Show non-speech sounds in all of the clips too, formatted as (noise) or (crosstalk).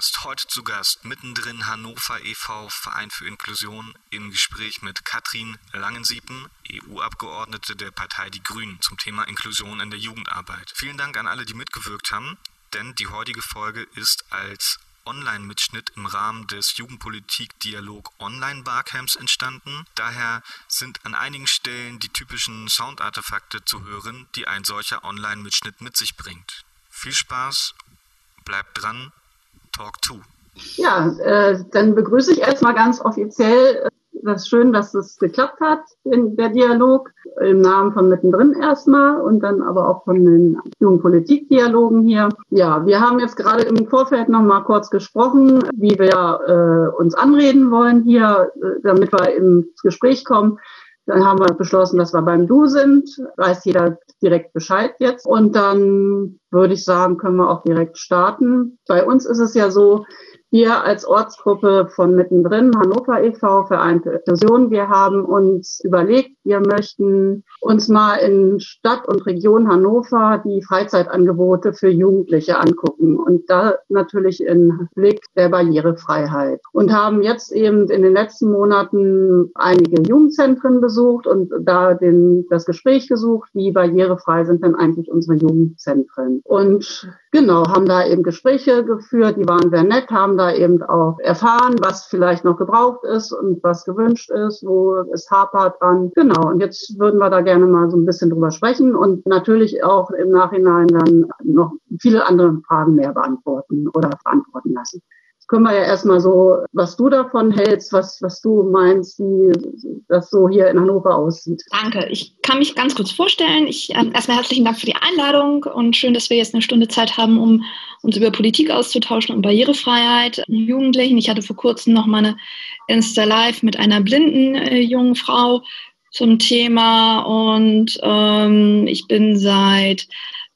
Podcast. Heute zu Gast mittendrin Hannover e.V. Verein für Inklusion im Gespräch mit Katrin Langensiepen, EU-Abgeordnete der Partei Die Grünen zum Thema Inklusion in der Jugendarbeit. Vielen Dank an alle, die mitgewirkt haben, denn die heutige Folge ist als Online-Mitschnitt im Rahmen des Jugendpolitik-Dialog Online-Barcamps entstanden. Daher sind an einigen Stellen die typischen Soundartefakte zu hören, die ein solcher Online-Mitschnitt mit sich bringt. Viel Spaß, bleibt dran, Talk 2. Ja, äh, dann begrüße ich erstmal ganz offiziell das ist schön, dass es geklappt hat, in der Dialog, im Namen von Mittendrin erstmal und dann aber auch von den Jugendpolitik-Dialogen hier. Ja, wir haben jetzt gerade im Vorfeld noch mal kurz gesprochen, wie wir äh, uns anreden wollen hier, äh, damit wir ins Gespräch kommen. Dann haben wir beschlossen, dass wir beim Du sind. Weiß jeder direkt Bescheid jetzt. Und dann würde ich sagen, können wir auch direkt starten. Bei uns ist es ja so, wir als Ortsgruppe von mittendrin, Hannover e.V., Verein für Inklusion, wir haben uns überlegt, wir möchten uns mal in Stadt und Region Hannover die Freizeitangebote für Jugendliche angucken. Und da natürlich in Blick der Barrierefreiheit. Und haben jetzt eben in den letzten Monaten einige Jugendzentren besucht und da den, das Gespräch gesucht, wie barrierefrei sind denn eigentlich unsere Jugendzentren. Und genau, haben da eben Gespräche geführt, die waren sehr nett, haben da eben auch erfahren, was vielleicht noch gebraucht ist und was gewünscht ist, wo es hapert dran. Genau, und jetzt würden wir da gerne mal so ein bisschen drüber sprechen und natürlich auch im Nachhinein dann noch viele andere Fragen mehr beantworten oder beantworten lassen können wir ja erstmal so, was du davon hältst, was, was du meinst, wie das so hier in Hannover aussieht. Danke. Ich kann mich ganz kurz vorstellen. Ich, äh, erstmal herzlichen Dank für die Einladung und schön, dass wir jetzt eine Stunde Zeit haben, um uns über Politik auszutauschen und Barrierefreiheit Jugendlichen. Ich hatte vor kurzem noch mal eine Insta Live mit einer blinden äh, jungen Frau zum Thema und ähm, ich bin seit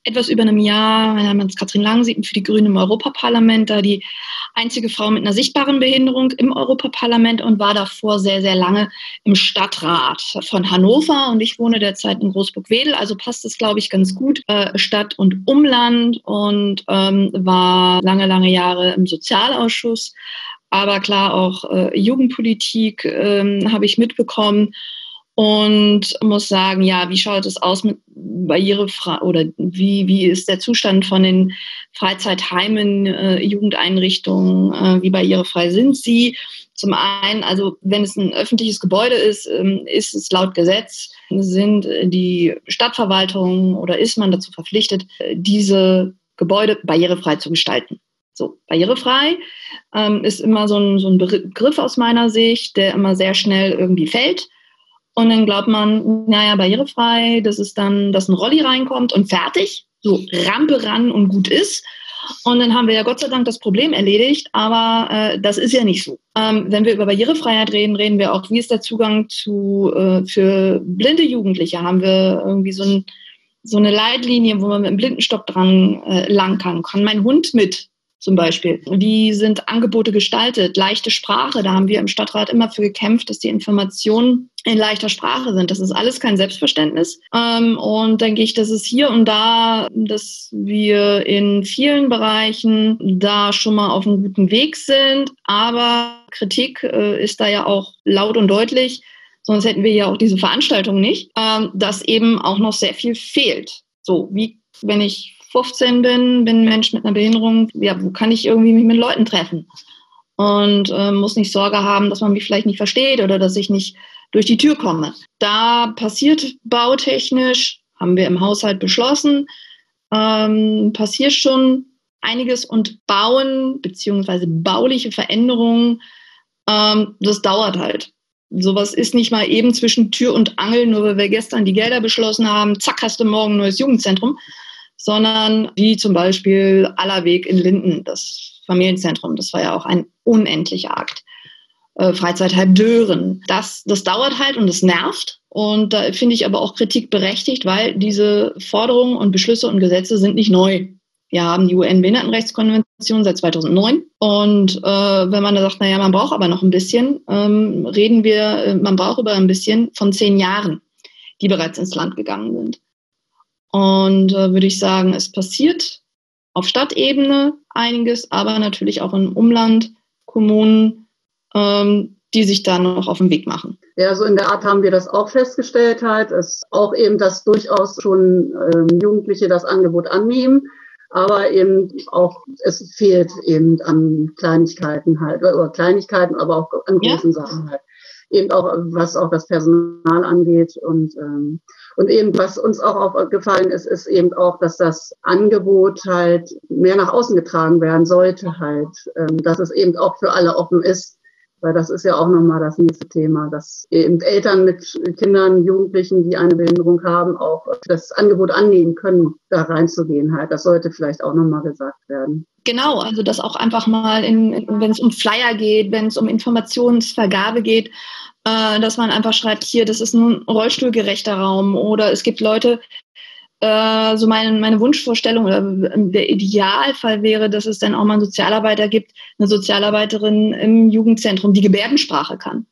etwas über einem Jahr, mein Name ist Katrin Langsiepen für die Grünen im Europaparlament, da die einzige Frau mit einer sichtbaren Behinderung im Europaparlament und war davor sehr, sehr lange im Stadtrat von Hannover. Und ich wohne derzeit in Großburg-Wedel, also passt es, glaube ich, ganz gut, äh, Stadt und Umland und ähm, war lange, lange Jahre im Sozialausschuss, aber klar auch äh, Jugendpolitik ähm, habe ich mitbekommen und muss sagen, ja, wie schaut es aus mit Barrierefrei oder wie, wie ist der Zustand von den Freizeitheimen, äh, Jugendeinrichtungen, äh, wie barrierefrei sind sie? Zum einen, also wenn es ein öffentliches Gebäude ist, ähm, ist es laut Gesetz, sind die Stadtverwaltungen oder ist man dazu verpflichtet, diese Gebäude barrierefrei zu gestalten. So, barrierefrei ähm, ist immer so ein, so ein Begriff aus meiner Sicht, der immer sehr schnell irgendwie fällt. Und dann glaubt man, naja, barrierefrei, das ist dann, dass ein Rolli reinkommt und fertig, so Rampe ran und gut ist. Und dann haben wir ja Gott sei Dank das Problem erledigt, aber äh, das ist ja nicht so. Ähm, wenn wir über Barrierefreiheit reden, reden wir auch, wie ist der Zugang zu, äh, für blinde Jugendliche? Haben wir irgendwie so, ein, so eine Leitlinie, wo man mit dem Blindenstock dran äh, lang kann? Kann mein Hund mit? Zum Beispiel. Wie sind Angebote gestaltet? Leichte Sprache, da haben wir im Stadtrat immer für gekämpft, dass die Informationen in leichter Sprache sind. Das ist alles kein Selbstverständnis. Ähm, und denke ich, dass es hier und da, dass wir in vielen Bereichen da schon mal auf einem guten Weg sind. Aber Kritik äh, ist da ja auch laut und deutlich. Sonst hätten wir ja auch diese Veranstaltung nicht, ähm, dass eben auch noch sehr viel fehlt. So, wie, wenn ich 15 bin, bin ein Mensch mit einer Behinderung, ja, wo kann ich irgendwie mich mit Leuten treffen? Und äh, muss nicht Sorge haben, dass man mich vielleicht nicht versteht oder dass ich nicht durch die Tür komme. Da passiert bautechnisch, haben wir im Haushalt beschlossen, ähm, passiert schon einiges und Bauen beziehungsweise bauliche Veränderungen, ähm, das dauert halt. Sowas ist nicht mal eben zwischen Tür und Angel, nur weil wir gestern die Gelder beschlossen haben, zack, hast du morgen ein neues Jugendzentrum, sondern wie zum Beispiel Allerweg in Linden, das Familienzentrum. Das war ja auch ein unendlicher Akt. Äh, Freizeitheim Dören. Das, das dauert halt und es nervt. Und da finde ich aber auch Kritik berechtigt, weil diese Forderungen und Beschlüsse und Gesetze sind nicht neu. Wir haben die UN-Behindertenrechtskonvention seit 2009. Und äh, wenn man da sagt, naja, man braucht aber noch ein bisschen, ähm, reden wir, äh, man braucht über ein bisschen von zehn Jahren, die bereits ins Land gegangen sind. Und äh, würde ich sagen, es passiert auf Stadtebene einiges, aber natürlich auch im Umland, Kommunen, ähm, die sich da noch auf den Weg machen. Ja, so in der Art haben wir das auch festgestellt halt. Es auch eben, dass durchaus schon ähm, Jugendliche das Angebot annehmen, aber eben auch, es fehlt eben an Kleinigkeiten halt, oder Kleinigkeiten, aber auch an großen ja. Sachen halt. Eben auch, was auch das Personal angeht und, ähm, und eben, was uns auch aufgefallen ist, ist eben auch, dass das Angebot halt mehr nach außen getragen werden sollte halt, ähm, dass es eben auch für alle offen ist weil das ist ja auch nochmal das nächste Thema, dass eben Eltern mit Kindern, Jugendlichen, die eine Behinderung haben, auch das Angebot annehmen können, da reinzugehen halt. Das sollte vielleicht auch nochmal gesagt werden. Genau, also das auch einfach mal, wenn es um Flyer geht, wenn es um Informationsvergabe geht, äh, dass man einfach schreibt, hier, das ist ein rollstuhlgerechter Raum oder es gibt Leute, äh, so meine, meine Wunschvorstellung oder der Idealfall wäre, dass es dann auch mal einen Sozialarbeiter gibt, eine Sozialarbeiterin im Jugendzentrum, die Gebärdensprache kann.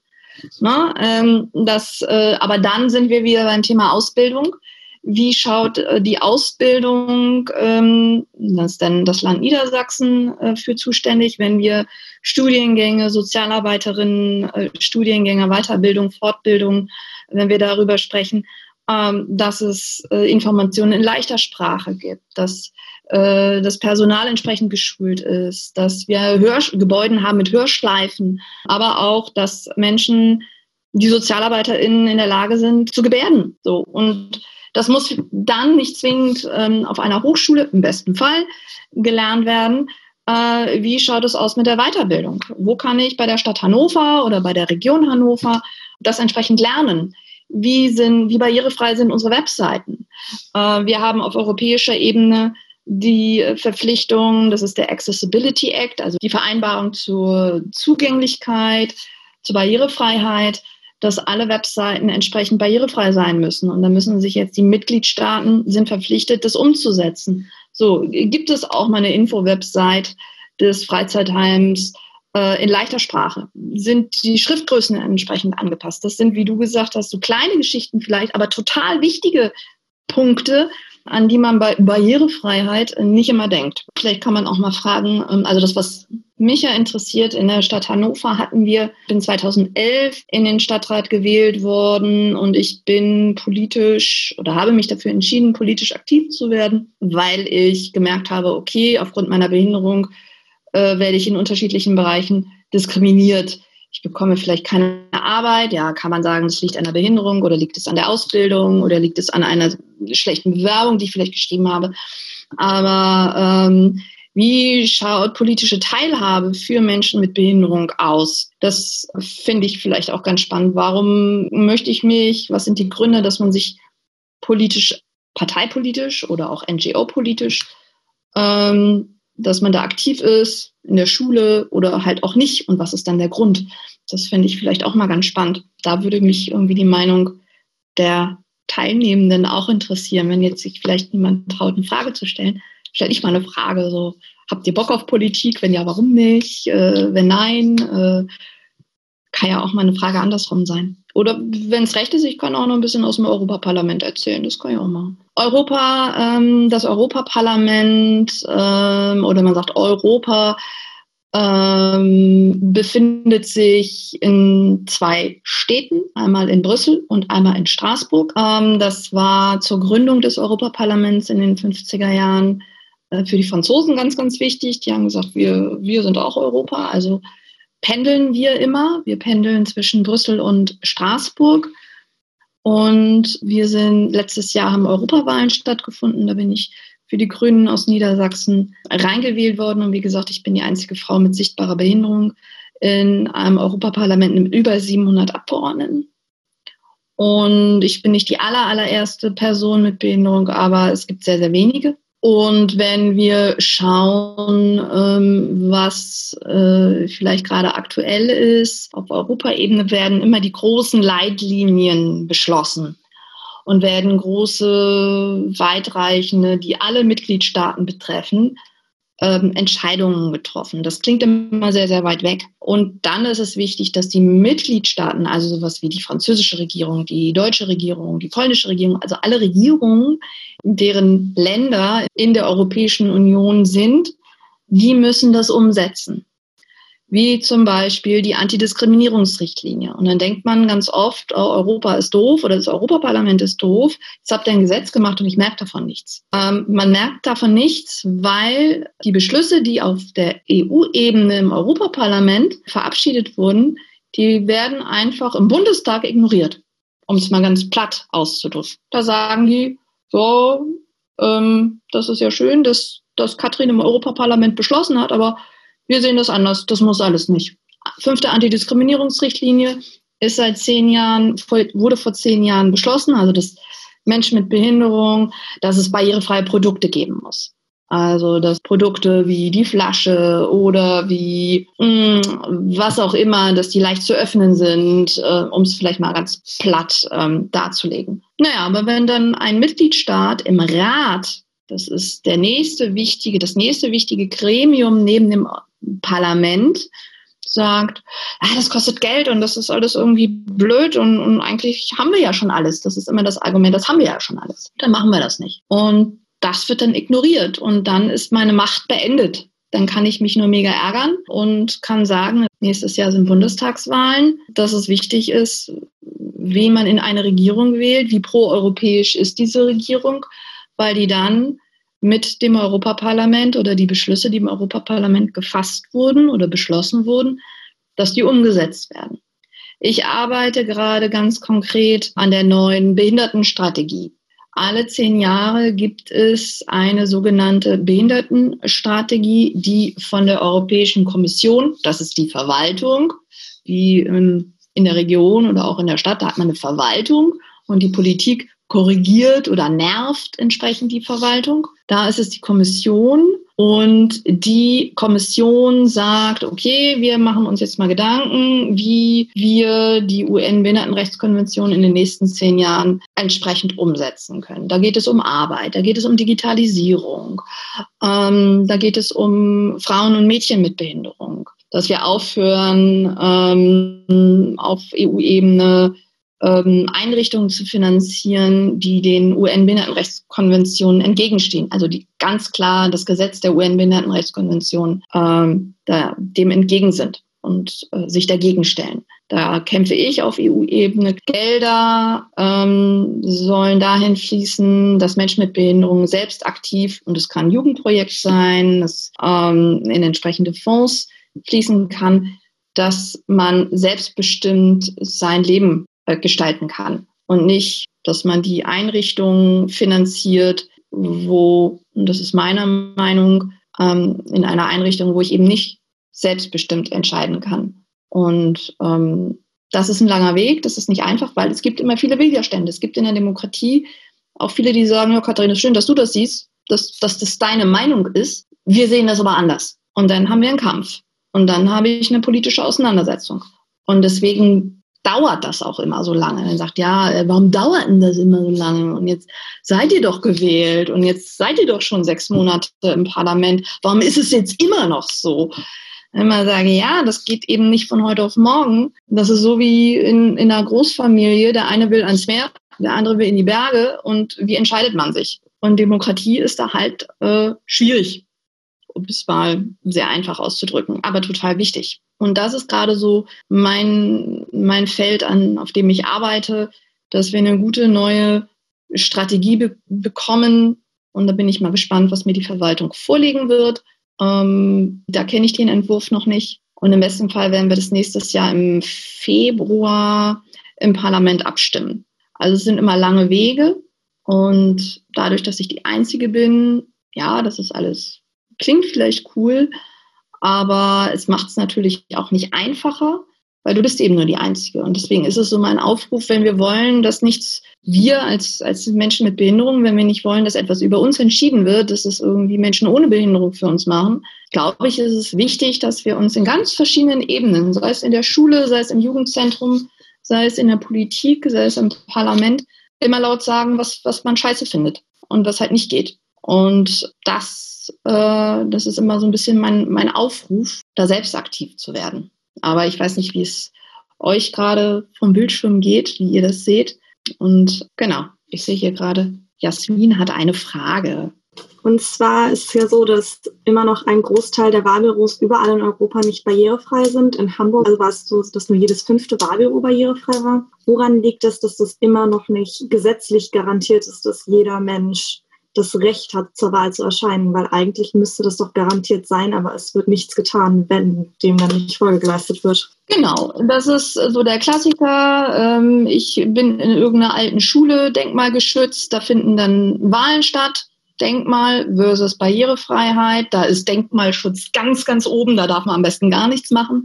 Ne? Ähm, das, äh, aber dann sind wir wieder beim Thema Ausbildung. Wie schaut äh, die Ausbildung, ähm, das ist dann das Land Niedersachsen äh, für zuständig, wenn wir Studiengänge, Sozialarbeiterinnen, äh, Studiengänge, Weiterbildung, Fortbildung, wenn wir darüber sprechen, ähm, dass es äh, Informationen in leichter Sprache gibt, dass das Personal entsprechend geschult ist, dass wir Hör Gebäude haben mit Hörschleifen, aber auch, dass Menschen, die SozialarbeiterInnen in der Lage sind, zu gebärden. So. Und das muss dann nicht zwingend ähm, auf einer Hochschule, im besten Fall, gelernt werden. Äh, wie schaut es aus mit der Weiterbildung? Wo kann ich bei der Stadt Hannover oder bei der Region Hannover das entsprechend lernen? wie, sind, wie barrierefrei sind unsere Webseiten. Äh, wir haben auf europäischer Ebene die Verpflichtung, das ist der Accessibility Act, also die Vereinbarung zur Zugänglichkeit, zur Barrierefreiheit, dass alle Webseiten entsprechend barrierefrei sein müssen. Und da müssen sich jetzt die Mitgliedstaaten sind verpflichtet, das umzusetzen. So, gibt es auch mal eine Info-Website des Freizeitheims, äh, in leichter Sprache. Sind die Schriftgrößen entsprechend angepasst? Das sind, wie du gesagt hast, so kleine Geschichten vielleicht, aber total wichtige Punkte, an die man bei Barrierefreiheit nicht immer denkt. Vielleicht kann man auch mal fragen, ähm, also das, was mich ja interessiert, in der Stadt Hannover hatten wir, bin 2011 in den Stadtrat gewählt worden und ich bin politisch oder habe mich dafür entschieden, politisch aktiv zu werden, weil ich gemerkt habe, okay, aufgrund meiner Behinderung äh, werde ich in unterschiedlichen Bereichen diskriminiert. Ich bekomme vielleicht keine Arbeit. Ja, kann man sagen, das liegt an der Behinderung oder liegt es an der Ausbildung oder liegt es an einer schlechten Bewerbung, die ich vielleicht geschrieben habe. Aber ähm, wie schaut politische Teilhabe für Menschen mit Behinderung aus? Das finde ich vielleicht auch ganz spannend. Warum möchte ich mich, was sind die Gründe, dass man sich politisch, parteipolitisch oder auch NGO-politisch ähm, dass man da aktiv ist, in der Schule oder halt auch nicht und was ist dann der Grund. Das finde ich vielleicht auch mal ganz spannend. Da würde mich irgendwie die Meinung der Teilnehmenden auch interessieren, wenn jetzt sich vielleicht niemand traut, eine Frage zu stellen. Stelle ich mal eine Frage, so, habt ihr Bock auf Politik? Wenn ja, warum nicht? Äh, wenn nein, äh, kann ja auch mal eine Frage andersrum sein. Oder wenn es recht ist, ich kann auch noch ein bisschen aus dem Europaparlament erzählen. Das kann ich auch machen. Europa, ähm, das Europaparlament ähm, oder man sagt Europa ähm, befindet sich in zwei Städten, einmal in Brüssel und einmal in Straßburg. Ähm, das war zur Gründung des Europaparlaments in den 50er Jahren äh, für die Franzosen ganz, ganz wichtig. Die haben gesagt, wir, wir sind auch Europa. Also pendeln wir immer. Wir pendeln zwischen Brüssel und Straßburg. Und wir sind, letztes Jahr haben Europawahlen stattgefunden. Da bin ich für die Grünen aus Niedersachsen reingewählt worden. Und wie gesagt, ich bin die einzige Frau mit sichtbarer Behinderung in einem Europaparlament mit über 700 Abgeordneten. Und ich bin nicht die aller, allererste Person mit Behinderung, aber es gibt sehr, sehr wenige. Und wenn wir schauen, ähm, was äh, vielleicht gerade aktuell ist, auf Europaebene werden immer die großen Leitlinien beschlossen und werden große, weitreichende, die alle Mitgliedstaaten betreffen, ähm, Entscheidungen getroffen. Das klingt immer sehr, sehr weit weg. Und dann ist es wichtig, dass die Mitgliedstaaten, also sowas wie die französische Regierung, die deutsche Regierung, die polnische Regierung, also alle Regierungen, deren Länder in der Europäischen Union sind, die müssen das umsetzen wie zum Beispiel die Antidiskriminierungsrichtlinie. Und dann denkt man ganz oft, oh, Europa ist doof oder das Europaparlament ist doof. Jetzt habt ihr ein Gesetz gemacht und ich merke davon nichts. Ähm, man merkt davon nichts, weil die Beschlüsse, die auf der EU-Ebene im Europaparlament verabschiedet wurden, die werden einfach im Bundestag ignoriert, um es mal ganz platt auszudrücken. Da sagen die, so, ähm, das ist ja schön, dass, dass Katrin im Europaparlament beschlossen hat, aber wir sehen das anders. Das muss alles nicht. Fünfte Antidiskriminierungsrichtlinie ist seit zehn Jahren, wurde vor zehn Jahren beschlossen, also dass Menschen mit Behinderung, dass es barrierefreie Produkte geben muss. Also dass Produkte wie die Flasche oder wie mh, mm, was auch immer, dass die leicht zu öffnen sind, äh, um es vielleicht mal ganz platt ähm, darzulegen. Naja, aber wenn dann ein Mitgliedstaat im Rat, das ist der nächste wichtige, das nächste wichtige Gremium neben dem Parlament sagt, ah, das kostet Geld und das ist alles irgendwie blöd und, und eigentlich haben wir ja schon alles. Das ist immer das Argument, das haben wir ja schon alles. Dann machen wir das nicht. Und das wird dann ignoriert und dann ist meine Macht beendet. Dann kann ich mich nur mega ärgern und kann sagen, nächstes Jahr sind Bundestagswahlen, dass es wichtig ist, wen man in eine Regierung wählt, wie proeuropäisch ist diese Regierung, weil die dann mit dem Europaparlament oder die Beschlüsse, die im Europaparlament gefasst wurden oder beschlossen wurden, dass die umgesetzt werden. Ich arbeite gerade ganz konkret an der neuen Behindertenstrategie. Alle zehn Jahre gibt es eine sogenannte Behindertenstrategie, die von der Europäischen Kommission, das ist die Verwaltung, wie in der Region oder auch in der Stadt, da hat man eine Verwaltung und die Politik korrigiert oder nervt entsprechend die Verwaltung. Da ist es die Kommission und die Kommission sagt, okay, wir machen uns jetzt mal Gedanken, wie wir die UN-Behindertenrechtskonvention in den nächsten zehn Jahren entsprechend umsetzen können. Da geht es um Arbeit, da geht es um Digitalisierung, ähm, da geht es um Frauen und Mädchen mit Behinderung, dass wir aufhören, ähm, auf EU-Ebene ähm, Einrichtungen zu finanzieren, die den UN-Behindertenrechtskonventionen entgegenstehen. Also die ganz klar das Gesetz der UN-Behindertenrechtskonvention ähm, da, dem entgegen sind und äh, sich dagegen stellen. Da kämpfe ich auf EU-Ebene. Gelder ähm, sollen dahin fließen, dass Menschen mit Behinderungen selbst aktiv, und es kann ein Jugendprojekt sein, das ähm, in entsprechende Fonds fließen kann, dass man selbstbestimmt sein Leben gestalten kann und nicht, dass man die Einrichtungen finanziert, wo, und das ist meine Meinung, ähm, in einer Einrichtung, wo ich eben nicht selbstbestimmt entscheiden kann. Und ähm, das ist ein langer Weg, das ist nicht einfach, weil es gibt immer viele Widerstände. Es gibt in der Demokratie auch viele, die sagen, ja, Katharina, schön, dass du das siehst, dass, dass das deine Meinung ist. Wir sehen das aber anders. Und dann haben wir einen Kampf. Und dann habe ich eine politische Auseinandersetzung. Und deswegen dauert das auch immer so lange. Dann sagt, ja, äh, warum dauert denn das immer so lange? Und jetzt seid ihr doch gewählt und jetzt seid ihr doch schon sechs Monate im Parlament. Warum ist es jetzt immer noch so? Wenn man sage, ja, das geht eben nicht von heute auf morgen. Das ist so wie in, in einer Großfamilie. Der eine will ans Meer, der andere will in die Berge. Und wie entscheidet man sich? Und Demokratie ist da halt äh, schwierig, um es mal sehr einfach auszudrücken, aber total wichtig. Und das ist gerade so mein, mein Feld, an, auf dem ich arbeite, dass wir eine gute neue Strategie be bekommen. Und da bin ich mal gespannt, was mir die Verwaltung vorlegen wird. Ähm, da kenne ich den Entwurf noch nicht. Und im besten Fall werden wir das nächstes Jahr im Februar im Parlament abstimmen. Also es sind immer lange Wege. Und dadurch, dass ich die Einzige bin, ja, das ist alles, klingt vielleicht cool, aber es macht es natürlich auch nicht einfacher, weil du bist eben nur die Einzige. Und deswegen ist es so mein Aufruf, wenn wir wollen, dass nichts, wir als, als Menschen mit Behinderung, wenn wir nicht wollen, dass etwas über uns entschieden wird, dass es irgendwie Menschen ohne Behinderung für uns machen, glaube ich, ist es wichtig, dass wir uns in ganz verschiedenen Ebenen, sei es in der Schule, sei es im Jugendzentrum, sei es in der Politik, sei es im Parlament, immer laut sagen, was, was man scheiße findet und was halt nicht geht. Und das, äh, das ist immer so ein bisschen mein, mein Aufruf, da selbst aktiv zu werden. Aber ich weiß nicht, wie es euch gerade vom Bildschirm geht, wie ihr das seht. Und genau, ich sehe hier gerade, Jasmin hat eine Frage. Und zwar ist es ja so, dass immer noch ein Großteil der Wahlbüros überall in Europa nicht barrierefrei sind. In Hamburg also war es so, dass nur jedes fünfte Wahlbüro barrierefrei war. Woran liegt es, dass das immer noch nicht gesetzlich garantiert ist, dass jeder Mensch das Recht hat, zur Wahl zu erscheinen? Weil eigentlich müsste das doch garantiert sein, aber es wird nichts getan, wenn dem dann nicht Folge geleistet wird. Genau, das ist so der Klassiker. Ähm, ich bin in irgendeiner alten Schule, denkmalgeschützt, da finden dann Wahlen statt Denkmal versus Barrierefreiheit. Da ist Denkmalschutz ganz, ganz oben. Da darf man am besten gar nichts machen.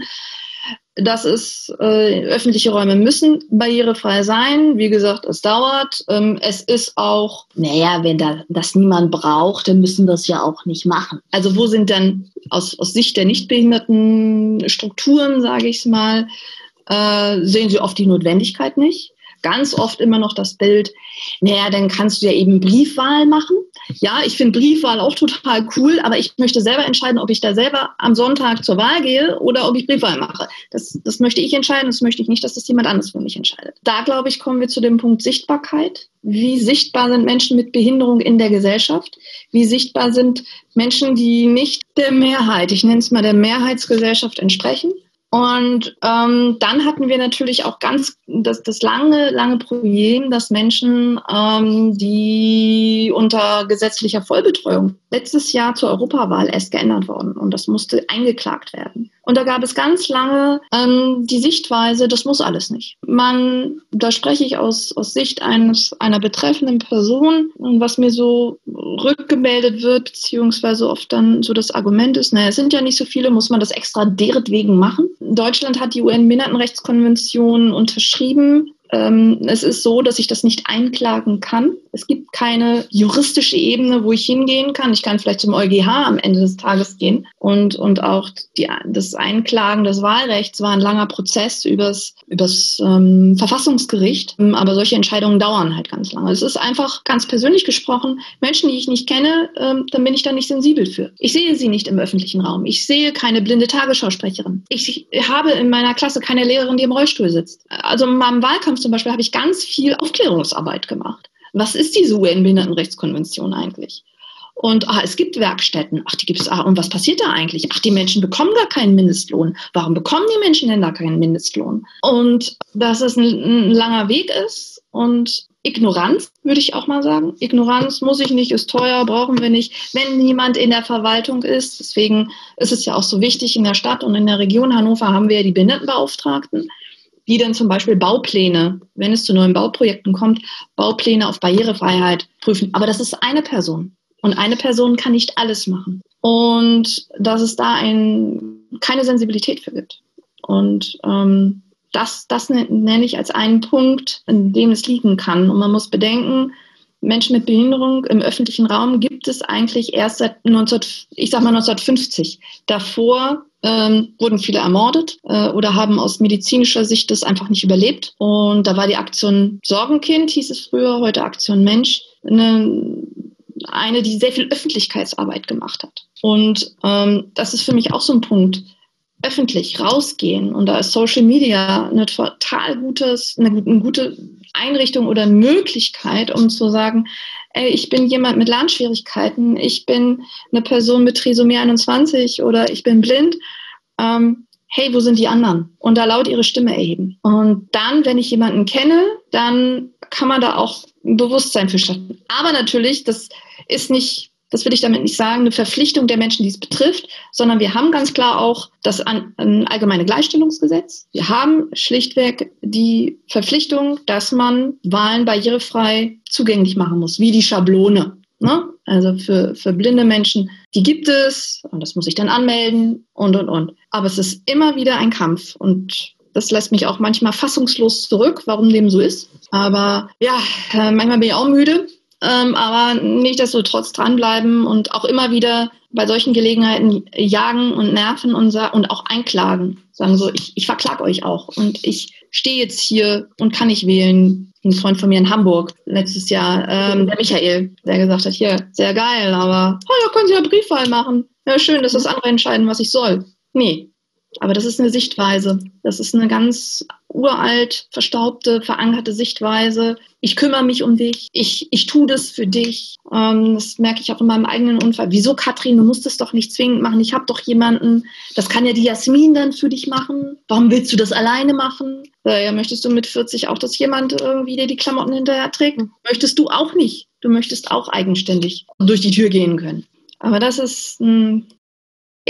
Das ist, äh, öffentliche Räume müssen barrierefrei sein. Wie gesagt, es dauert. Ähm, es ist auch, naja, wenn da, das niemand braucht, dann müssen wir es ja auch nicht machen. Also wo sind denn aus, aus Sicht der nichtbehinderten Strukturen, sage ich es mal, äh, sehen sie oft die Notwendigkeit nicht ganz oft immer noch das Bild, naja, dann kannst du ja eben Briefwahl machen. Ja, ich finde Briefwahl auch total cool, aber ich möchte selber entscheiden, ob ich da selber am Sonntag zur Wahl gehe oder ob ich Briefwahl mache. Das, das möchte ich entscheiden, das möchte ich nicht, dass das jemand anderes für mich entscheidet. Da, glaube ich, kommen wir zu dem Punkt Sichtbarkeit. Wie sichtbar sind Menschen mit Behinderung in der Gesellschaft? Wie sichtbar sind Menschen, die nicht der Mehrheit, ich nenne es mal der Mehrheitsgesellschaft entsprechen? Und ähm, dann hatten wir natürlich auch ganz das, das lange, lange Problem, dass Menschen, ähm, die unter gesetzlicher Vollbetreuung letztes Jahr zur Europawahl erst geändert worden und das musste eingeklagt werden. Und da gab es ganz lange ähm, die Sichtweise, das muss alles nicht. Man, da spreche ich aus, aus Sicht eines, einer betreffenden Person was mir so rückgemeldet wird, beziehungsweise oft dann so das Argument ist, naja, es sind ja nicht so viele, muss man das extra deretwegen machen. Deutschland hat die UN-Minderheitenrechtskonvention unterschrieben. Ähm, es ist so, dass ich das nicht einklagen kann. Es gibt keine juristische Ebene, wo ich hingehen kann. Ich kann vielleicht zum EuGH am Ende des Tages gehen. Und, und auch die, das Einklagen des Wahlrechts war ein langer Prozess übers, übers ähm, Verfassungsgericht. Aber solche Entscheidungen dauern halt ganz lange. Es ist einfach ganz persönlich gesprochen, Menschen, die ich nicht kenne, ähm, dann bin ich da nicht sensibel für. Ich sehe sie nicht im öffentlichen Raum. Ich sehe keine blinde Tagesschausprecherin. Ich habe in meiner Klasse keine Lehrerin, die im Rollstuhl sitzt. Also in meinem Wahlkampf zum Beispiel habe ich ganz viel Aufklärungsarbeit gemacht. Was ist diese UN-Behindertenrechtskonvention eigentlich? Und ah, es gibt Werkstätten. Ach, die gibt es. Ah, und was passiert da eigentlich? Ach, die Menschen bekommen gar keinen Mindestlohn. Warum bekommen die Menschen denn da keinen Mindestlohn? Und dass es ein, ein langer Weg ist und Ignoranz, würde ich auch mal sagen. Ignoranz muss ich nicht, ist teuer, brauchen wir nicht, wenn niemand in der Verwaltung ist. Deswegen ist es ja auch so wichtig, in der Stadt und in der Region Hannover haben wir ja die Behindertenbeauftragten die dann zum Beispiel Baupläne, wenn es zu neuen Bauprojekten kommt, Baupläne auf Barrierefreiheit prüfen. Aber das ist eine Person. Und eine Person kann nicht alles machen. Und dass es da ein, keine Sensibilität für gibt. Und ähm, das, das nenne ich als einen Punkt, in dem es liegen kann. Und man muss bedenken, Menschen mit Behinderung im öffentlichen Raum gibt es eigentlich erst seit 19, ich sag mal 1950. Davor ähm, wurden viele ermordet äh, oder haben aus medizinischer Sicht das einfach nicht überlebt. Und da war die Aktion Sorgenkind, hieß es früher, heute Aktion Mensch, eine, eine die sehr viel Öffentlichkeitsarbeit gemacht hat. Und ähm, das ist für mich auch so ein Punkt öffentlich rausgehen. Und da ist Social Media eine total gutes, eine, eine gute Einrichtung oder Möglichkeit, um zu sagen, ey, ich bin jemand mit Lernschwierigkeiten, ich bin eine Person mit Trisomie 21 oder ich bin blind. Ähm, hey, wo sind die anderen? Und da laut ihre Stimme erheben. Und dann, wenn ich jemanden kenne, dann kann man da auch ein Bewusstsein für schaffen. Aber natürlich, das ist nicht das will ich damit nicht sagen, eine Verpflichtung der Menschen, die es betrifft, sondern wir haben ganz klar auch das allgemeine Gleichstellungsgesetz. Wir haben schlichtweg die Verpflichtung, dass man Wahlen barrierefrei zugänglich machen muss, wie die Schablone. Ne? Also für, für blinde Menschen, die gibt es und das muss ich dann anmelden und, und, und. Aber es ist immer wieder ein Kampf und das lässt mich auch manchmal fassungslos zurück, warum dem so ist. Aber ja, äh, manchmal bin ich auch müde ähm, aber trotz dranbleiben und auch immer wieder bei solchen Gelegenheiten jagen und nerven und, und auch einklagen. sagen so, ich, ich verklag euch auch und ich stehe jetzt hier und kann nicht wählen. Ein Freund von mir in Hamburg letztes Jahr, ähm, der Michael, der gesagt hat, hier, sehr geil, aber oh, ja, können Sie ja Briefwahl machen. Ja, schön, dass das andere entscheiden, was ich soll. Nee, aber das ist eine Sichtweise. Das ist eine ganz uralt, verstaubte, verankerte Sichtweise. Ich kümmere mich um dich. Ich, ich tue das für dich. Ähm, das merke ich auch in meinem eigenen Unfall. Wieso, Katrin? Du musst es doch nicht zwingend machen. Ich habe doch jemanden. Das kann ja die Jasmin dann für dich machen. Warum willst du das alleine machen? Äh, ja, möchtest du mit 40 auch, dass jemand irgendwie dir die Klamotten hinterher trägt? Möchtest du auch nicht. Du möchtest auch eigenständig durch die Tür gehen können. Aber das ist ein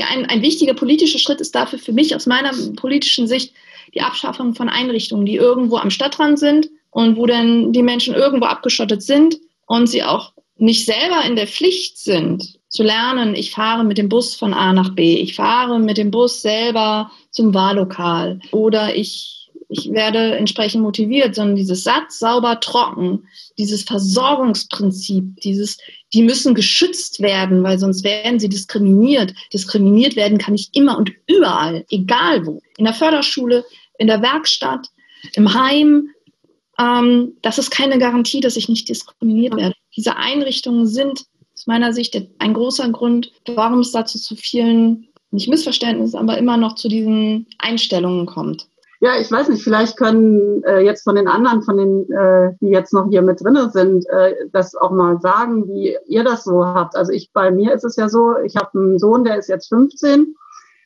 ein, ein wichtiger politischer Schritt ist dafür für mich aus meiner politischen Sicht die Abschaffung von Einrichtungen, die irgendwo am Stadtrand sind und wo dann die Menschen irgendwo abgeschottet sind und sie auch nicht selber in der Pflicht sind, zu lernen, ich fahre mit dem Bus von A nach B, ich fahre mit dem Bus selber zum Wahllokal oder ich ich werde entsprechend motiviert, sondern dieses Satz sauber trocken, dieses Versorgungsprinzip, dieses, die müssen geschützt werden, weil sonst werden sie diskriminiert. Diskriminiert werden kann ich immer und überall, egal wo. In der Förderschule, in der Werkstatt, im Heim. Ähm, das ist keine Garantie, dass ich nicht diskriminiert werde. Diese Einrichtungen sind aus meiner Sicht ein großer Grund, warum es dazu zu vielen, nicht Missverständnissen, aber immer noch zu diesen Einstellungen kommt. Ja, ich weiß nicht, vielleicht können äh, jetzt von den anderen, von den, äh, die jetzt noch hier mit drinnen sind, äh, das auch mal sagen, wie ihr das so habt. Also ich, bei mir ist es ja so, ich habe einen Sohn, der ist jetzt 15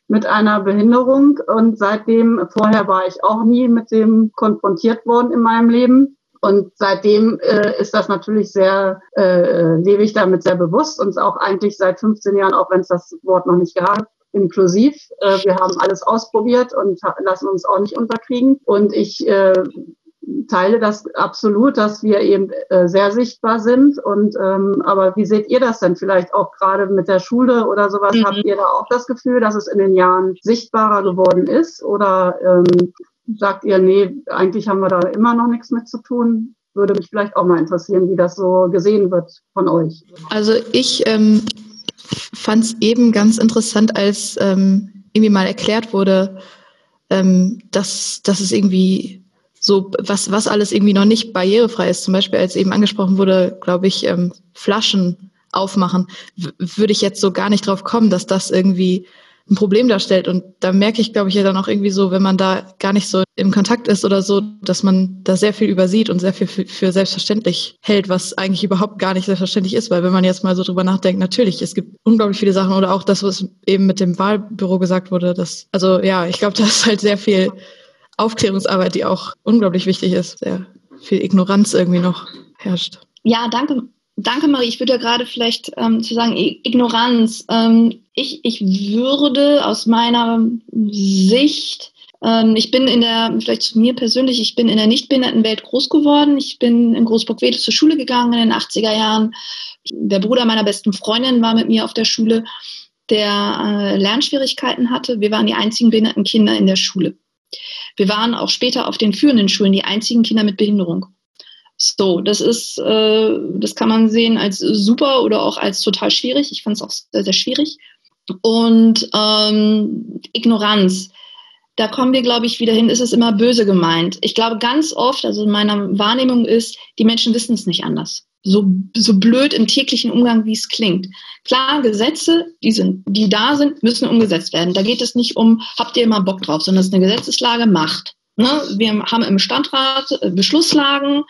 mit einer Behinderung und seitdem, vorher war ich auch nie mit dem konfrontiert worden in meinem Leben. Und seitdem äh, ist das natürlich sehr, äh, lebe ich damit sehr bewusst und auch eigentlich seit 15 Jahren, auch wenn es das Wort noch nicht gab, inklusiv. Äh, wir haben alles ausprobiert und lassen uns auch nicht unterkriegen. Und ich äh, teile das absolut, dass wir eben äh, sehr sichtbar sind. Und ähm, aber wie seht ihr das denn vielleicht auch gerade mit der Schule oder sowas? Mhm. Habt ihr da auch das Gefühl, dass es in den Jahren sichtbarer geworden ist? Oder ähm, sagt ihr, nee, eigentlich haben wir da immer noch nichts mit zu tun? Würde mich vielleicht auch mal interessieren, wie das so gesehen wird von euch. Also ich ähm, fand es eben ganz interessant, als ähm, irgendwie mal erklärt wurde, ähm, dass, dass es irgendwie so, was, was alles irgendwie noch nicht barrierefrei ist. Zum Beispiel, als eben angesprochen wurde, glaube ich, ähm, Flaschen aufmachen, würde ich jetzt so gar nicht drauf kommen, dass das irgendwie ein Problem darstellt. Und da merke ich, glaube ich, ja dann auch irgendwie so, wenn man da gar nicht so im Kontakt ist oder so, dass man da sehr viel übersieht und sehr viel für selbstverständlich hält, was eigentlich überhaupt gar nicht selbstverständlich ist. Weil wenn man jetzt mal so drüber nachdenkt, natürlich, es gibt unglaublich viele Sachen oder auch das, was eben mit dem Wahlbüro gesagt wurde, dass, also ja, ich glaube, (laughs) da ist halt sehr viel Aufklärungsarbeit, die auch unglaublich wichtig ist. Sehr viel Ignoranz irgendwie noch herrscht. Ja, danke. Danke, Marie. Ich würde ja gerade vielleicht ähm, zu sagen, Ignoranz. Ähm, ich, ich würde aus meiner Sicht, ähm, ich bin in der, vielleicht zu mir persönlich, ich bin in der Nichtbehindertenwelt groß geworden. Ich bin in Großburg-Wedel zur Schule gegangen in den 80er Jahren. Der Bruder meiner besten Freundin war mit mir auf der Schule, der äh, Lernschwierigkeiten hatte. Wir waren die einzigen behinderten Kinder in der Schule. Wir waren auch später auf den führenden Schulen die einzigen Kinder mit Behinderung. So, das ist, äh, das kann man sehen als super oder auch als total schwierig. Ich fand es auch sehr, sehr schwierig. Und ähm, Ignoranz, da kommen wir, glaube ich, wieder hin, ist es immer böse gemeint. Ich glaube ganz oft, also in meiner Wahrnehmung ist, die Menschen wissen es nicht anders. So, so blöd im täglichen Umgang, wie es klingt. Klar, Gesetze, die, sind, die da sind, müssen umgesetzt werden. Da geht es nicht um, habt ihr immer Bock drauf, sondern es ist eine Gesetzeslage, Macht. Ne? Wir haben im Stadtrat Beschlusslagen,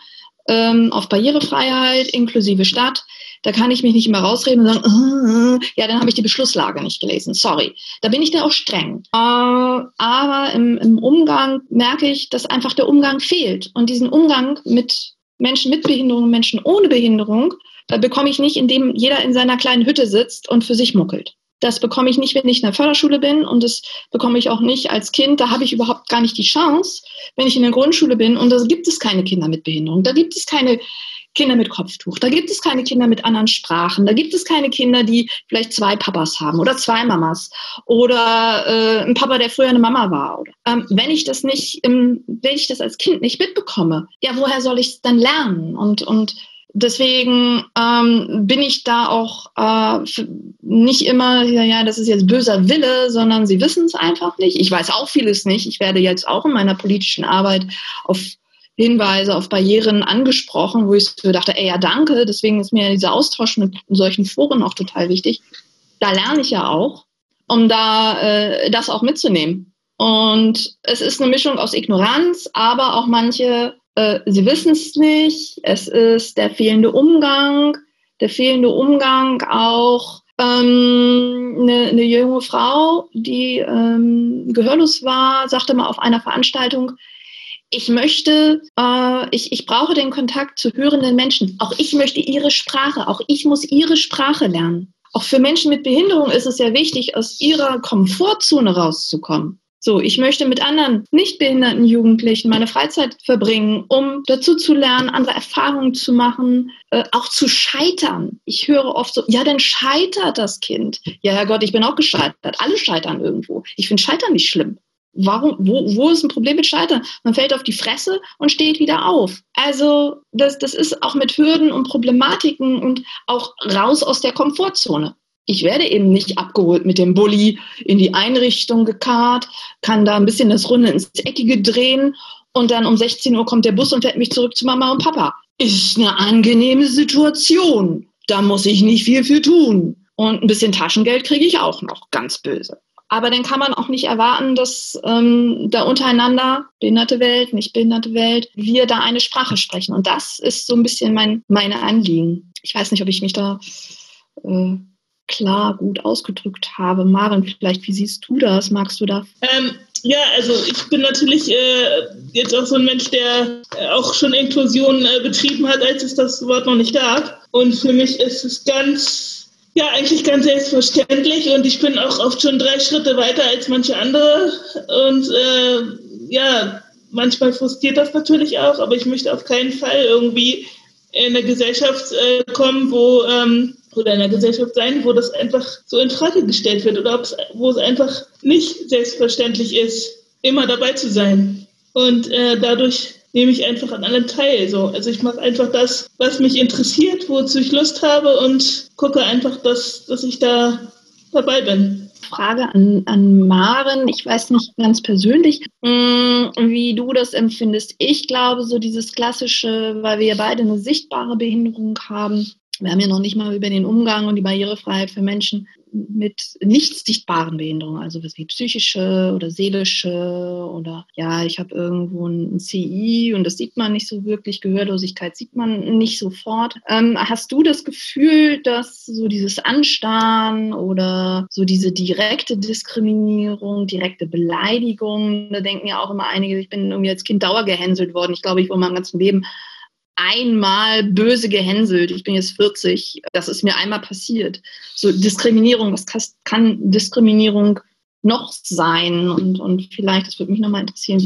ähm, auf Barrierefreiheit inklusive Stadt. Da kann ich mich nicht immer rausreden und sagen, uh, uh, ja, dann habe ich die Beschlusslage nicht gelesen. Sorry. Da bin ich dann auch streng. Äh, aber im, im Umgang merke ich, dass einfach der Umgang fehlt. Und diesen Umgang mit Menschen mit Behinderung und Menschen ohne Behinderung äh, bekomme ich nicht, indem jeder in seiner kleinen Hütte sitzt und für sich muckelt. Das bekomme ich nicht, wenn ich in der Förderschule bin und das bekomme ich auch nicht als Kind. Da habe ich überhaupt gar nicht die Chance, wenn ich in der Grundschule bin und da gibt es keine Kinder mit Behinderung. Da gibt es keine Kinder mit Kopftuch. Da gibt es keine Kinder mit anderen Sprachen. Da gibt es keine Kinder, die vielleicht zwei Papas haben oder zwei Mamas oder äh, ein Papa, der früher eine Mama war. Oder, ähm, wenn ich das nicht, ähm, wenn ich das als Kind nicht mitbekomme, ja, woher soll ich es dann lernen? Und, und Deswegen ähm, bin ich da auch äh, nicht immer, ja, das ist jetzt böser Wille, sondern sie wissen es einfach nicht. Ich weiß auch vieles nicht. Ich werde jetzt auch in meiner politischen Arbeit auf Hinweise, auf Barrieren angesprochen, wo ich so dachte, ey, ja, danke. Deswegen ist mir dieser Austausch mit solchen Foren auch total wichtig. Da lerne ich ja auch, um da äh, das auch mitzunehmen. Und es ist eine Mischung aus Ignoranz, aber auch manche äh, sie wissen es nicht, es ist der fehlende Umgang, der fehlende Umgang auch ähm, eine, eine junge Frau, die ähm, gehörlos war, sagte mal auf einer Veranstaltung, ich möchte, äh, ich, ich brauche den Kontakt zu hörenden Menschen. Auch ich möchte ihre Sprache, auch ich muss ihre Sprache lernen. Auch für Menschen mit Behinderung ist es sehr wichtig, aus ihrer Komfortzone rauszukommen. So, ich möchte mit anderen nicht behinderten Jugendlichen meine Freizeit verbringen, um dazu zu lernen, andere Erfahrungen zu machen, äh, auch zu scheitern. Ich höre oft so, ja, dann scheitert das Kind. Ja, Herrgott, ich bin auch gescheitert. Alle scheitern irgendwo. Ich finde Scheitern nicht schlimm. Warum, wo, wo ist ein Problem mit Scheitern? Man fällt auf die Fresse und steht wieder auf. Also, das, das ist auch mit Hürden und Problematiken und auch raus aus der Komfortzone ich werde eben nicht abgeholt mit dem Bulli in die Einrichtung gekarrt, kann da ein bisschen das Runde ins Eckige drehen und dann um 16 Uhr kommt der Bus und fährt mich zurück zu Mama und Papa. Ist eine angenehme Situation. Da muss ich nicht viel für tun. Und ein bisschen Taschengeld kriege ich auch noch, ganz böse. Aber dann kann man auch nicht erwarten, dass ähm, da untereinander, behinderte Welt, nicht behinderte Welt, wir da eine Sprache sprechen. Und das ist so ein bisschen mein, meine Anliegen. Ich weiß nicht, ob ich mich da äh, klar gut ausgedrückt habe. Maren, vielleicht, wie siehst du das? Magst du das? Ähm, ja, also ich bin natürlich äh, jetzt auch so ein Mensch, der äh, auch schon Inklusion äh, betrieben hat, als es das Wort noch nicht gab. Und für mich ist es ganz, ja, eigentlich ganz selbstverständlich und ich bin auch oft schon drei Schritte weiter als manche andere. Und äh, ja, manchmal frustriert das natürlich auch, aber ich möchte auf keinen Fall irgendwie in eine Gesellschaft äh, kommen, wo ähm, oder in einer Gesellschaft sein, wo das einfach so in Frage gestellt wird oder wo es einfach nicht selbstverständlich ist, immer dabei zu sein. Und äh, dadurch nehme ich einfach an allem teil. So. Also ich mache einfach das, was mich interessiert, wozu ich Lust habe und gucke einfach, dass, dass ich da dabei bin. Frage an, an Maren. Ich weiß nicht ganz persönlich, mh, hm, wie du das empfindest. Ich glaube, so dieses klassische, weil wir beide eine sichtbare Behinderung haben, wir haben ja noch nicht mal über den Umgang und die Barrierefreiheit für Menschen mit nicht sichtbaren Behinderungen, also was wie psychische oder seelische oder ja, ich habe irgendwo ein CI und das sieht man nicht so wirklich, Gehörlosigkeit sieht man nicht sofort. Ähm, hast du das Gefühl, dass so dieses Anstarren oder so diese direkte Diskriminierung, direkte Beleidigung, da denken ja auch immer einige, ich bin irgendwie als Kind dauergehänselt worden. Ich glaube, ich wurde mein ganzes Leben einmal böse gehänselt. Ich bin jetzt 40. Das ist mir einmal passiert. So Diskriminierung, was kann Diskriminierung noch sein? Und, und vielleicht, das würde mich nochmal interessieren,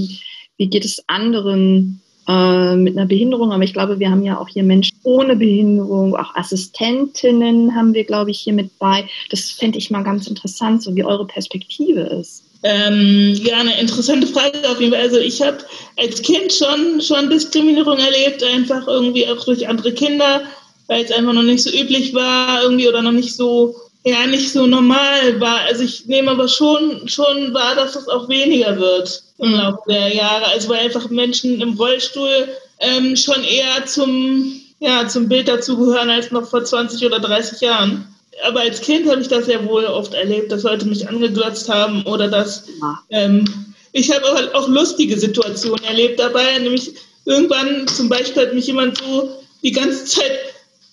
wie, geht es anderen äh, mit einer Behinderung? Aber ich glaube, wir haben ja auch hier Menschen ohne Behinderung, auch Assistentinnen haben wir, glaube ich, hier mit bei. Das fände ich mal ganz interessant, so wie eure Perspektive ist. Ähm, ja, eine interessante Frage auf jeden Fall. Also ich habe als Kind schon, schon Diskriminierung erlebt, einfach irgendwie auch durch andere Kinder, weil es einfach noch nicht so üblich war irgendwie oder noch nicht so, ja, nicht so normal war. Also ich nehme aber schon, schon wahr, dass das auch weniger wird im. Laufe der Jahre. Also weil einfach Menschen im Rollstuhl ähm, schon eher zum, ja, zum Bild dazugehören als noch vor 20 oder 30 Jahren aber als Kind habe ich das ja wohl oft erlebt, dass Leute mich angeglotzt haben oder dass ähm, ich habe auch, auch lustige Situationen erlebt dabei, nämlich irgendwann zum Beispiel hat mich jemand so die ganze Zeit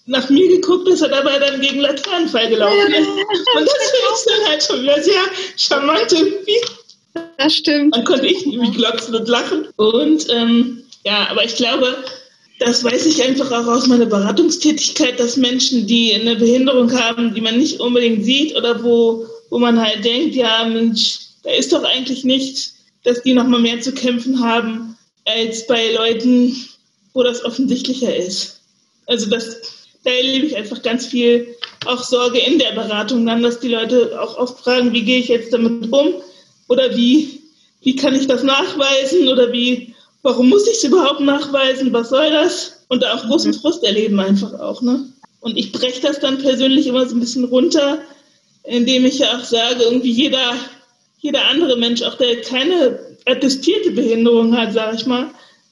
nach mir geguckt, dass er dabei dann gegen Laternenfall gelaufen ist. Und das finde ich dann halt schon wieder sehr charmant irgendwie. Das stimmt. Dann konnte ich nämlich glotzen und lachen. Und ähm, ja, aber ich glaube, das weiß ich einfach auch aus meiner Beratungstätigkeit, dass Menschen, die eine Behinderung haben, die man nicht unbedingt sieht oder wo, wo man halt denkt, ja, Mensch, da ist doch eigentlich nichts, dass die nochmal mehr zu kämpfen haben als bei Leuten, wo das offensichtlicher ist. Also das, da erlebe ich einfach ganz viel auch Sorge in der Beratung dann, dass die Leute auch oft fragen, wie gehe ich jetzt damit um oder wie, wie kann ich das nachweisen oder wie warum muss ich es überhaupt nachweisen? Was soll das? Und da auch großen mhm. Frust erleben einfach auch. Ne? Und ich breche das dann persönlich immer so ein bisschen runter, indem ich ja auch sage, irgendwie jeder, jeder andere Mensch, auch der keine attestierte Behinderung hat, sage ich mal,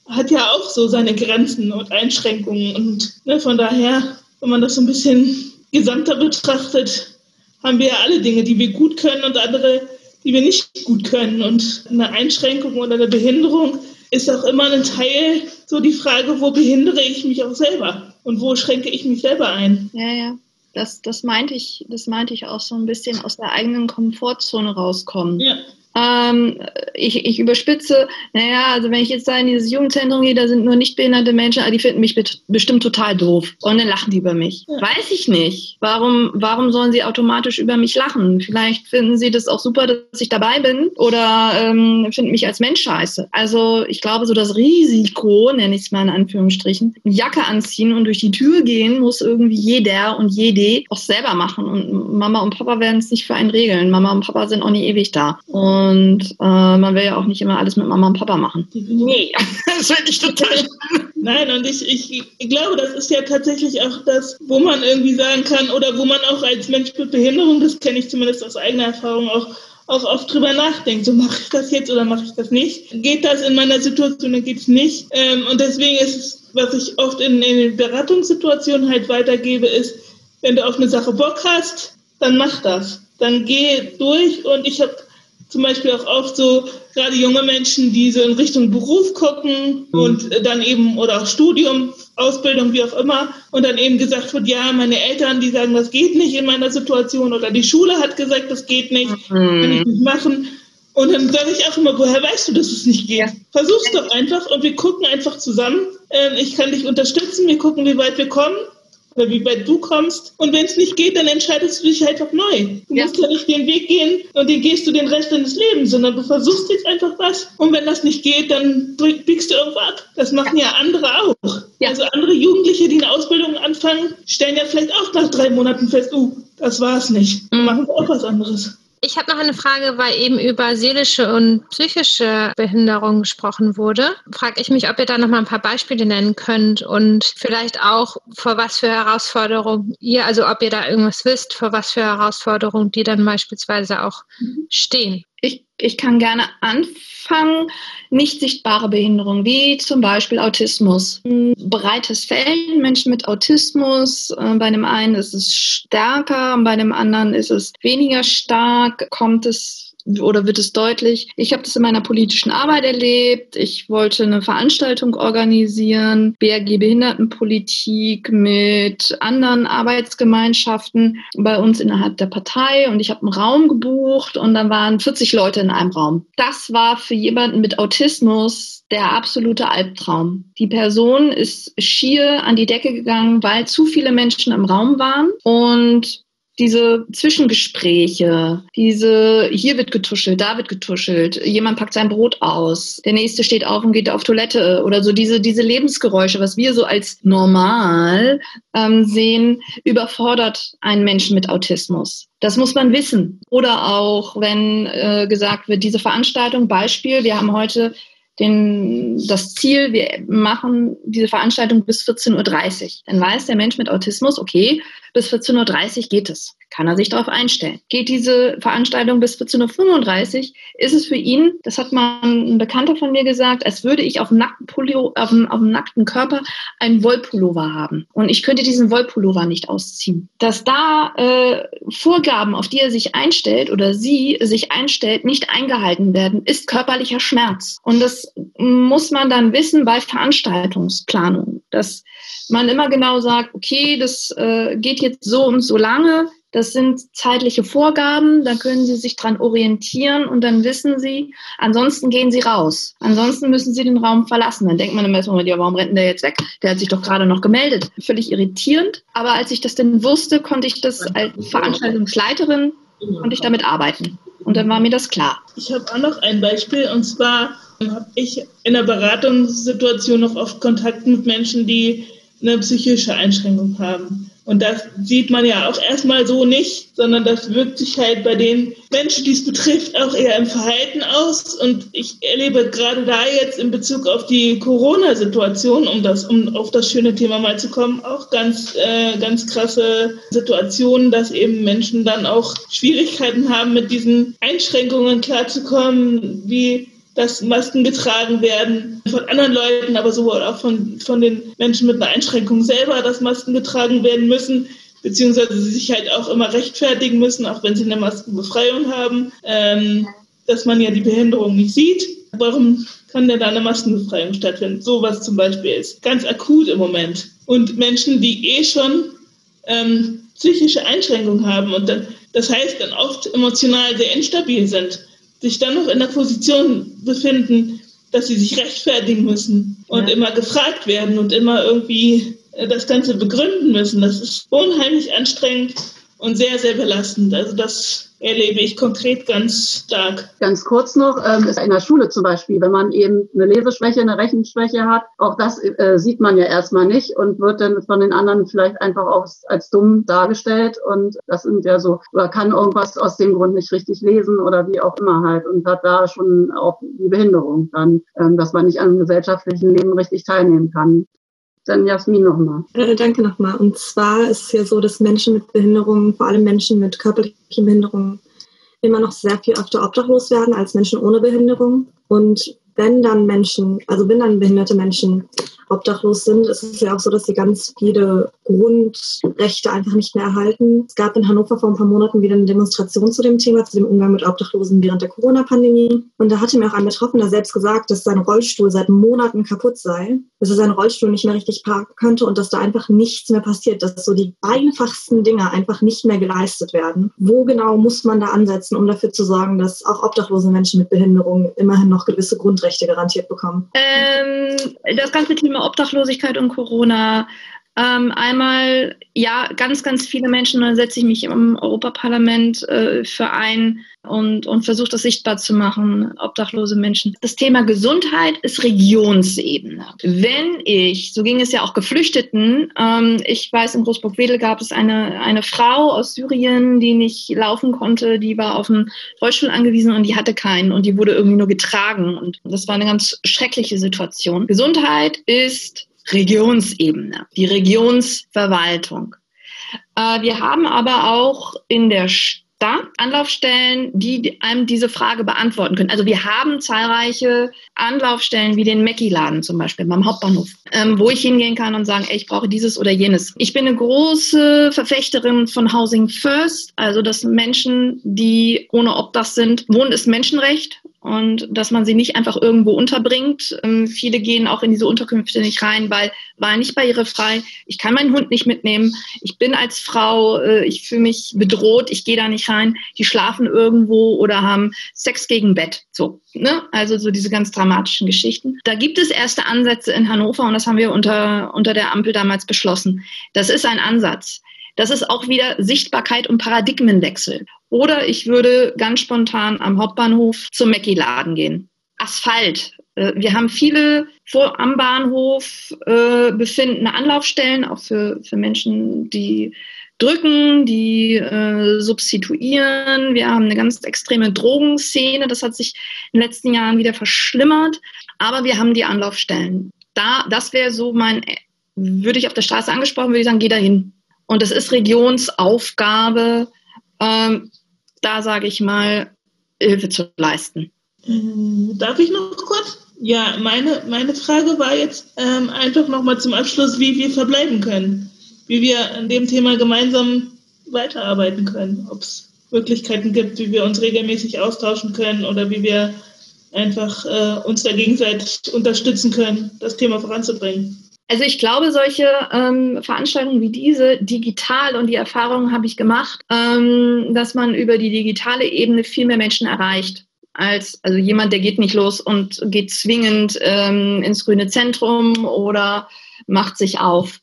hat ja auch so seine Grenzen und Einschränkungen. Und ne, von daher, wenn man das so ein bisschen gesamter betrachtet, haben wir ja alle Dinge, die wir gut können und andere, die wir nicht gut können. Und eine Einschränkung oder eine Behinderung ist auch immer ein Teil, so die Frage, wo behindere ich mich auch selber und wo schränke ich mich selber ein. Ja, ja. Das, das meinte ich, das meinte ich auch so ein bisschen aus der eigenen Komfortzone rauskommen. Ja. Ähm, ich, ich überspitze, naja, also wenn ich jetzt da in dieses Jugendzentrum gehe, da sind nur nicht behinderte Menschen, die finden mich bestimmt total doof. Und dann lachen die über mich. Ja. Weiß ich nicht. Warum, warum sollen sie automatisch über mich lachen? Vielleicht finden sie das auch super, dass ich dabei bin oder ähm, finden mich als Mensch scheiße. Also ich glaube, so das Risiko, nenne ich es mal in Anführungsstrichen, Jacke anziehen und durch die Tür gehen, muss irgendwie jeder und jede auch selber machen. Und Mama und Papa werden es nicht für einen regeln. Mama und Papa sind auch nie ewig da. Und und äh, man will ja auch nicht immer alles mit Mama und Papa machen. Nee, (laughs) das finde ich total. (laughs) Nein, und ich, ich glaube, das ist ja tatsächlich auch das, wo man irgendwie sagen kann, oder wo man auch als Mensch mit Behinderung, das kenne ich zumindest aus eigener Erfahrung auch, auch oft drüber nachdenkt. So mache ich das jetzt oder mache ich das nicht? Geht das in meiner Situation oder geht es nicht? Ähm, und deswegen ist es, was ich oft in, in den Beratungssituationen halt weitergebe, ist, wenn du auf eine Sache Bock hast, dann mach das. Dann geh durch und ich habe zum Beispiel auch oft so gerade junge Menschen, die so in Richtung Beruf gucken mhm. und dann eben oder auch Studium, Ausbildung, wie auch immer, und dann eben gesagt wird, ja, meine Eltern, die sagen, das geht nicht in meiner Situation oder die Schule hat gesagt, das geht nicht, mhm. kann ich nicht machen. Und dann sage ich auch immer, woher weißt du, dass es nicht geht? Versuch's doch einfach und wir gucken einfach zusammen. Ähm, ich kann dich unterstützen, wir gucken, wie weit wir kommen oder wie weit du kommst. Und wenn es nicht geht, dann entscheidest du dich einfach neu. Du ja. musst ja nicht den Weg gehen und den gehst du den Rest deines Lebens, sondern du versuchst jetzt einfach was. Und wenn das nicht geht, dann biegst du irgendwo ab. Das machen ja, ja andere auch. Ja. Also andere Jugendliche, die eine Ausbildung anfangen, stellen ja vielleicht auch nach drei Monaten fest, uh, das war's nicht. Mhm. Machen auch was anderes. Ich habe noch eine Frage, weil eben über seelische und psychische Behinderung gesprochen wurde. Frage ich mich, ob ihr da noch mal ein paar Beispiele nennen könnt und vielleicht auch vor was für Herausforderungen ihr, also ob ihr da irgendwas wisst, vor was für Herausforderungen die dann beispielsweise auch stehen. Ich, ich kann gerne anfangen. Nicht sichtbare Behinderungen, wie zum Beispiel Autismus. Ein breites Feld, Menschen mit Autismus. Äh, bei dem einen ist es stärker, bei dem anderen ist es weniger stark. Kommt es oder wird es deutlich. Ich habe das in meiner politischen Arbeit erlebt. Ich wollte eine Veranstaltung organisieren, BRG Behindertenpolitik mit anderen Arbeitsgemeinschaften bei uns innerhalb der Partei und ich habe einen Raum gebucht und dann waren 40 Leute in einem Raum. Das war für jemanden mit Autismus der absolute Albtraum. Die Person ist schier an die Decke gegangen, weil zu viele Menschen im Raum waren und diese Zwischengespräche, diese hier wird getuschelt, da wird getuschelt, jemand packt sein Brot aus, der nächste steht auf und geht auf Toilette oder so diese, diese Lebensgeräusche, was wir so als normal ähm, sehen, überfordert einen Menschen mit Autismus. Das muss man wissen. Oder auch, wenn äh, gesagt wird, diese Veranstaltung, Beispiel, wir haben heute den, das Ziel, wir machen diese Veranstaltung bis 14.30 Uhr. Dann weiß der Mensch mit Autismus, okay, bis 14.30 Uhr geht es. Kann er sich darauf einstellen. Geht diese Veranstaltung bis 14.35 Uhr, ist es für ihn, das hat mal ein Bekannter von mir gesagt, als würde ich auf dem nackten, Pullo, auf dem, auf dem nackten Körper einen Wollpullover haben. Und ich könnte diesen Wollpullover nicht ausziehen. Dass da äh, Vorgaben, auf die er sich einstellt oder sie sich einstellt, nicht eingehalten werden, ist körperlicher Schmerz. Und das muss man dann wissen bei Veranstaltungsplanung, dass man immer genau sagt, okay, das äh, geht jetzt so und so lange, das sind zeitliche Vorgaben, da können Sie sich dran orientieren und dann wissen Sie, ansonsten gehen Sie raus. Ansonsten müssen Sie den Raum verlassen. Dann denkt man immer erstmal, ja, warum rennt der jetzt weg? Der hat sich doch gerade noch gemeldet. Völlig irritierend. Aber als ich das denn wusste, konnte ich das als Veranstaltungsleiterin, konnte ich damit arbeiten. Und dann war mir das klar. Ich habe auch noch ein Beispiel und zwar habe ich in der Beratungssituation noch oft Kontakt mit Menschen, die eine psychische Einschränkung haben. Und das sieht man ja auch erstmal so nicht, sondern das wirkt sich halt bei den Menschen, die es betrifft, auch eher im Verhalten aus. Und ich erlebe gerade da jetzt in Bezug auf die Corona-Situation, um das, um auf das schöne Thema mal zu kommen, auch ganz, äh, ganz krasse Situationen, dass eben Menschen dann auch Schwierigkeiten haben, mit diesen Einschränkungen klarzukommen, wie dass Masken getragen werden von anderen Leuten, aber sowohl auch von, von den Menschen mit einer Einschränkung selber, dass Masken getragen werden müssen, beziehungsweise sie sich halt auch immer rechtfertigen müssen, auch wenn sie eine Maskenbefreiung haben, ähm, dass man ja die Behinderung nicht sieht. Warum kann denn da eine Maskenbefreiung stattfinden? Sowas zum Beispiel ist ganz akut im Moment. Und Menschen, die eh schon ähm, psychische Einschränkungen haben und dann, das heißt dann oft emotional sehr instabil sind, sich dann noch in der Position befinden, dass sie sich rechtfertigen müssen und ja. immer gefragt werden und immer irgendwie äh, das Ganze begründen müssen. Das ist unheimlich anstrengend und sehr, sehr belastend. Also das erlebe ich konkret ganz stark. Ganz kurz noch, ähm, ist in der Schule zum Beispiel, wenn man eben eine Leseschwäche, eine Rechenschwäche hat, auch das äh, sieht man ja erstmal nicht und wird dann von den anderen vielleicht einfach auch als dumm dargestellt und das sind ja so, oder kann irgendwas aus dem Grund nicht richtig lesen oder wie auch immer halt und hat da schon auch die Behinderung dann, ähm, dass man nicht am gesellschaftlichen Leben richtig teilnehmen kann. Dann Jasmin nochmal. Äh, danke nochmal. Und zwar ist es ja so, dass Menschen mit Behinderungen, vor allem Menschen mit körperlichen Behinderungen, immer noch sehr viel öfter obdachlos werden als Menschen ohne Behinderung. Und wenn dann Menschen, also wenn dann behinderte Menschen obdachlos sind, ist es ja auch so, dass sie ganz viele Grundrechte einfach nicht mehr erhalten. Es gab in Hannover vor ein paar Monaten wieder eine Demonstration zu dem Thema, zu dem Umgang mit Obdachlosen während der Corona-Pandemie. Und da hatte mir auch ein Betroffener selbst gesagt, dass sein Rollstuhl seit Monaten kaputt sei, dass er seinen Rollstuhl nicht mehr richtig parken könnte und dass da einfach nichts mehr passiert, dass so die einfachsten Dinge einfach nicht mehr geleistet werden. Wo genau muss man da ansetzen, um dafür zu sorgen, dass auch obdachlose Menschen mit Behinderung immerhin noch gewisse Grundrechte garantiert bekommen? Ähm, das ganze Thema Obdachlosigkeit und Corona. Ähm, einmal, ja, ganz, ganz viele Menschen, da setze ich mich im Europaparlament äh, für ein und, und versuche das sichtbar zu machen, obdachlose Menschen. Das Thema Gesundheit ist Regionsebene. Wenn ich, so ging es ja auch Geflüchteten, ähm, ich weiß, in Großburg-Wedel gab es eine, eine Frau aus Syrien, die nicht laufen konnte, die war auf einen Rollstuhl angewiesen und die hatte keinen und die wurde irgendwie nur getragen. Und das war eine ganz schreckliche Situation. Gesundheit ist Regionsebene, die Regionsverwaltung. Äh, wir haben aber auch in der Stadt Anlaufstellen, die einem diese Frage beantworten können. Also wir haben zahlreiche Anlaufstellen wie den Mecki-Laden zum Beispiel beim Hauptbahnhof, ähm, wo ich hingehen kann und sagen, ey, ich brauche dieses oder jenes. Ich bin eine große Verfechterin von Housing First, also dass Menschen, die ohne Obdach sind, Wohnen ist Menschenrecht und dass man sie nicht einfach irgendwo unterbringt. Ähm, viele gehen auch in diese Unterkünfte nicht rein, weil war nicht barrierefrei. Ich kann meinen Hund nicht mitnehmen. Ich bin als Frau, äh, ich fühle mich bedroht. Ich gehe da nicht rein. Die schlafen irgendwo oder haben Sex gegen Bett. So, ne? Also so diese ganz dramatischen Geschichten. Da gibt es erste Ansätze in Hannover und das haben wir unter unter der Ampel damals beschlossen. Das ist ein Ansatz. Das ist auch wieder Sichtbarkeit und Paradigmenwechsel. Oder ich würde ganz spontan am Hauptbahnhof zum Mackie-Laden gehen. Asphalt. Äh, wir haben viele vor, am Bahnhof äh, befindende Anlaufstellen, auch für, für Menschen, die drücken, die äh, substituieren. Wir haben eine ganz extreme Drogenszene. Das hat sich in den letzten Jahren wieder verschlimmert. Aber wir haben die Anlaufstellen. Da, das wäre so mein, würde ich auf der Straße angesprochen, würde ich sagen, geh da hin. Und es ist Regionsaufgabe, ähm, da sage ich mal, Hilfe zu leisten. Ähm, darf ich noch kurz? Ja, meine, meine Frage war jetzt ähm, einfach nochmal zum Abschluss, wie wir verbleiben können, wie wir an dem Thema gemeinsam weiterarbeiten können, ob es Möglichkeiten gibt, wie wir uns regelmäßig austauschen können oder wie wir einfach äh, uns da gegenseitig unterstützen können, das Thema voranzubringen. Also ich glaube, solche ähm, Veranstaltungen wie diese digital und die Erfahrung habe ich gemacht, ähm, dass man über die digitale Ebene viel mehr Menschen erreicht als also jemand, der geht nicht los und geht zwingend ähm, ins grüne Zentrum oder macht sich auf.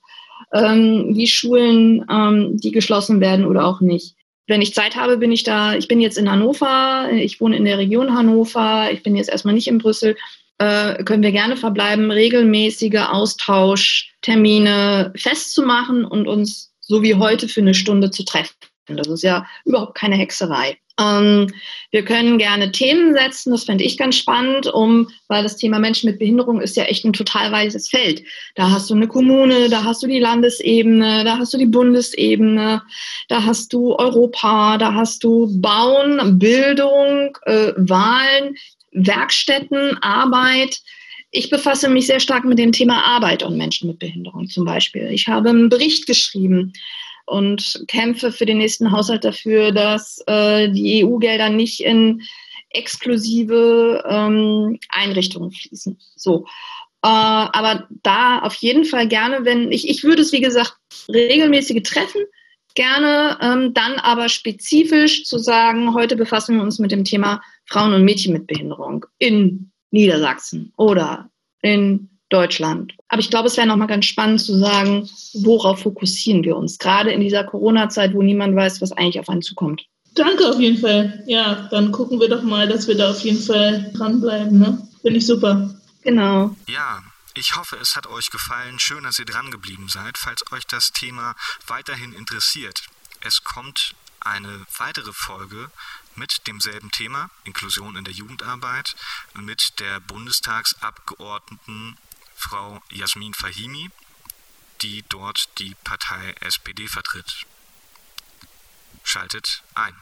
Ähm, wie Schulen, ähm, die geschlossen werden oder auch nicht. Wenn ich Zeit habe, bin ich da. Ich bin jetzt in Hannover. Ich wohne in der Region Hannover. Ich bin jetzt erstmal nicht in Brüssel. Äh, können wir gerne verbleiben, regelmäßige Austauschtermine festzumachen und uns so wie heute für eine Stunde zu treffen. Das ist ja überhaupt keine Hexerei. Ähm, wir können gerne Themen setzen, das fände ich ganz spannend, um, weil das Thema Menschen mit Behinderung ist ja echt ein total weites Feld. Da hast du eine Kommune, da hast du die Landesebene, da hast du die Bundesebene, da hast du Europa, da hast du Bauen, Bildung, äh, Wahlen, Werkstätten, Arbeit. Ich befasse mich sehr stark mit dem Thema Arbeit und Menschen mit Behinderung zum Beispiel. Ich habe einen Bericht geschrieben und kämpfe für den nächsten Haushalt dafür, dass äh, die EU-Gelder nicht in exklusive ähm, Einrichtungen fließen. So. Äh, aber da auf jeden Fall gerne, wenn ich, ich würde es wie gesagt regelmäßige Treffen gerne, ähm, dann aber spezifisch zu sagen, heute befassen wir uns mit dem Thema Frauen und Mädchen mit Behinderung in Niedersachsen oder in Deutschland. Aber ich glaube, es wäre nochmal ganz spannend zu sagen, worauf fokussieren wir uns, gerade in dieser Corona-Zeit, wo niemand weiß, was eigentlich auf einen zukommt. Danke auf jeden Fall. Ja, dann gucken wir doch mal, dass wir da auf jeden Fall dranbleiben. Ne? Finde ich super. Genau. Ja, ich hoffe, es hat euch gefallen. Schön, dass ihr dran geblieben seid. Falls euch das Thema weiterhin interessiert, es kommt eine weitere Folge mit demselben Thema, Inklusion in der Jugendarbeit, mit der Bundestagsabgeordneten Frau Jasmin Fahimi, die dort die Partei SPD vertritt. Schaltet ein.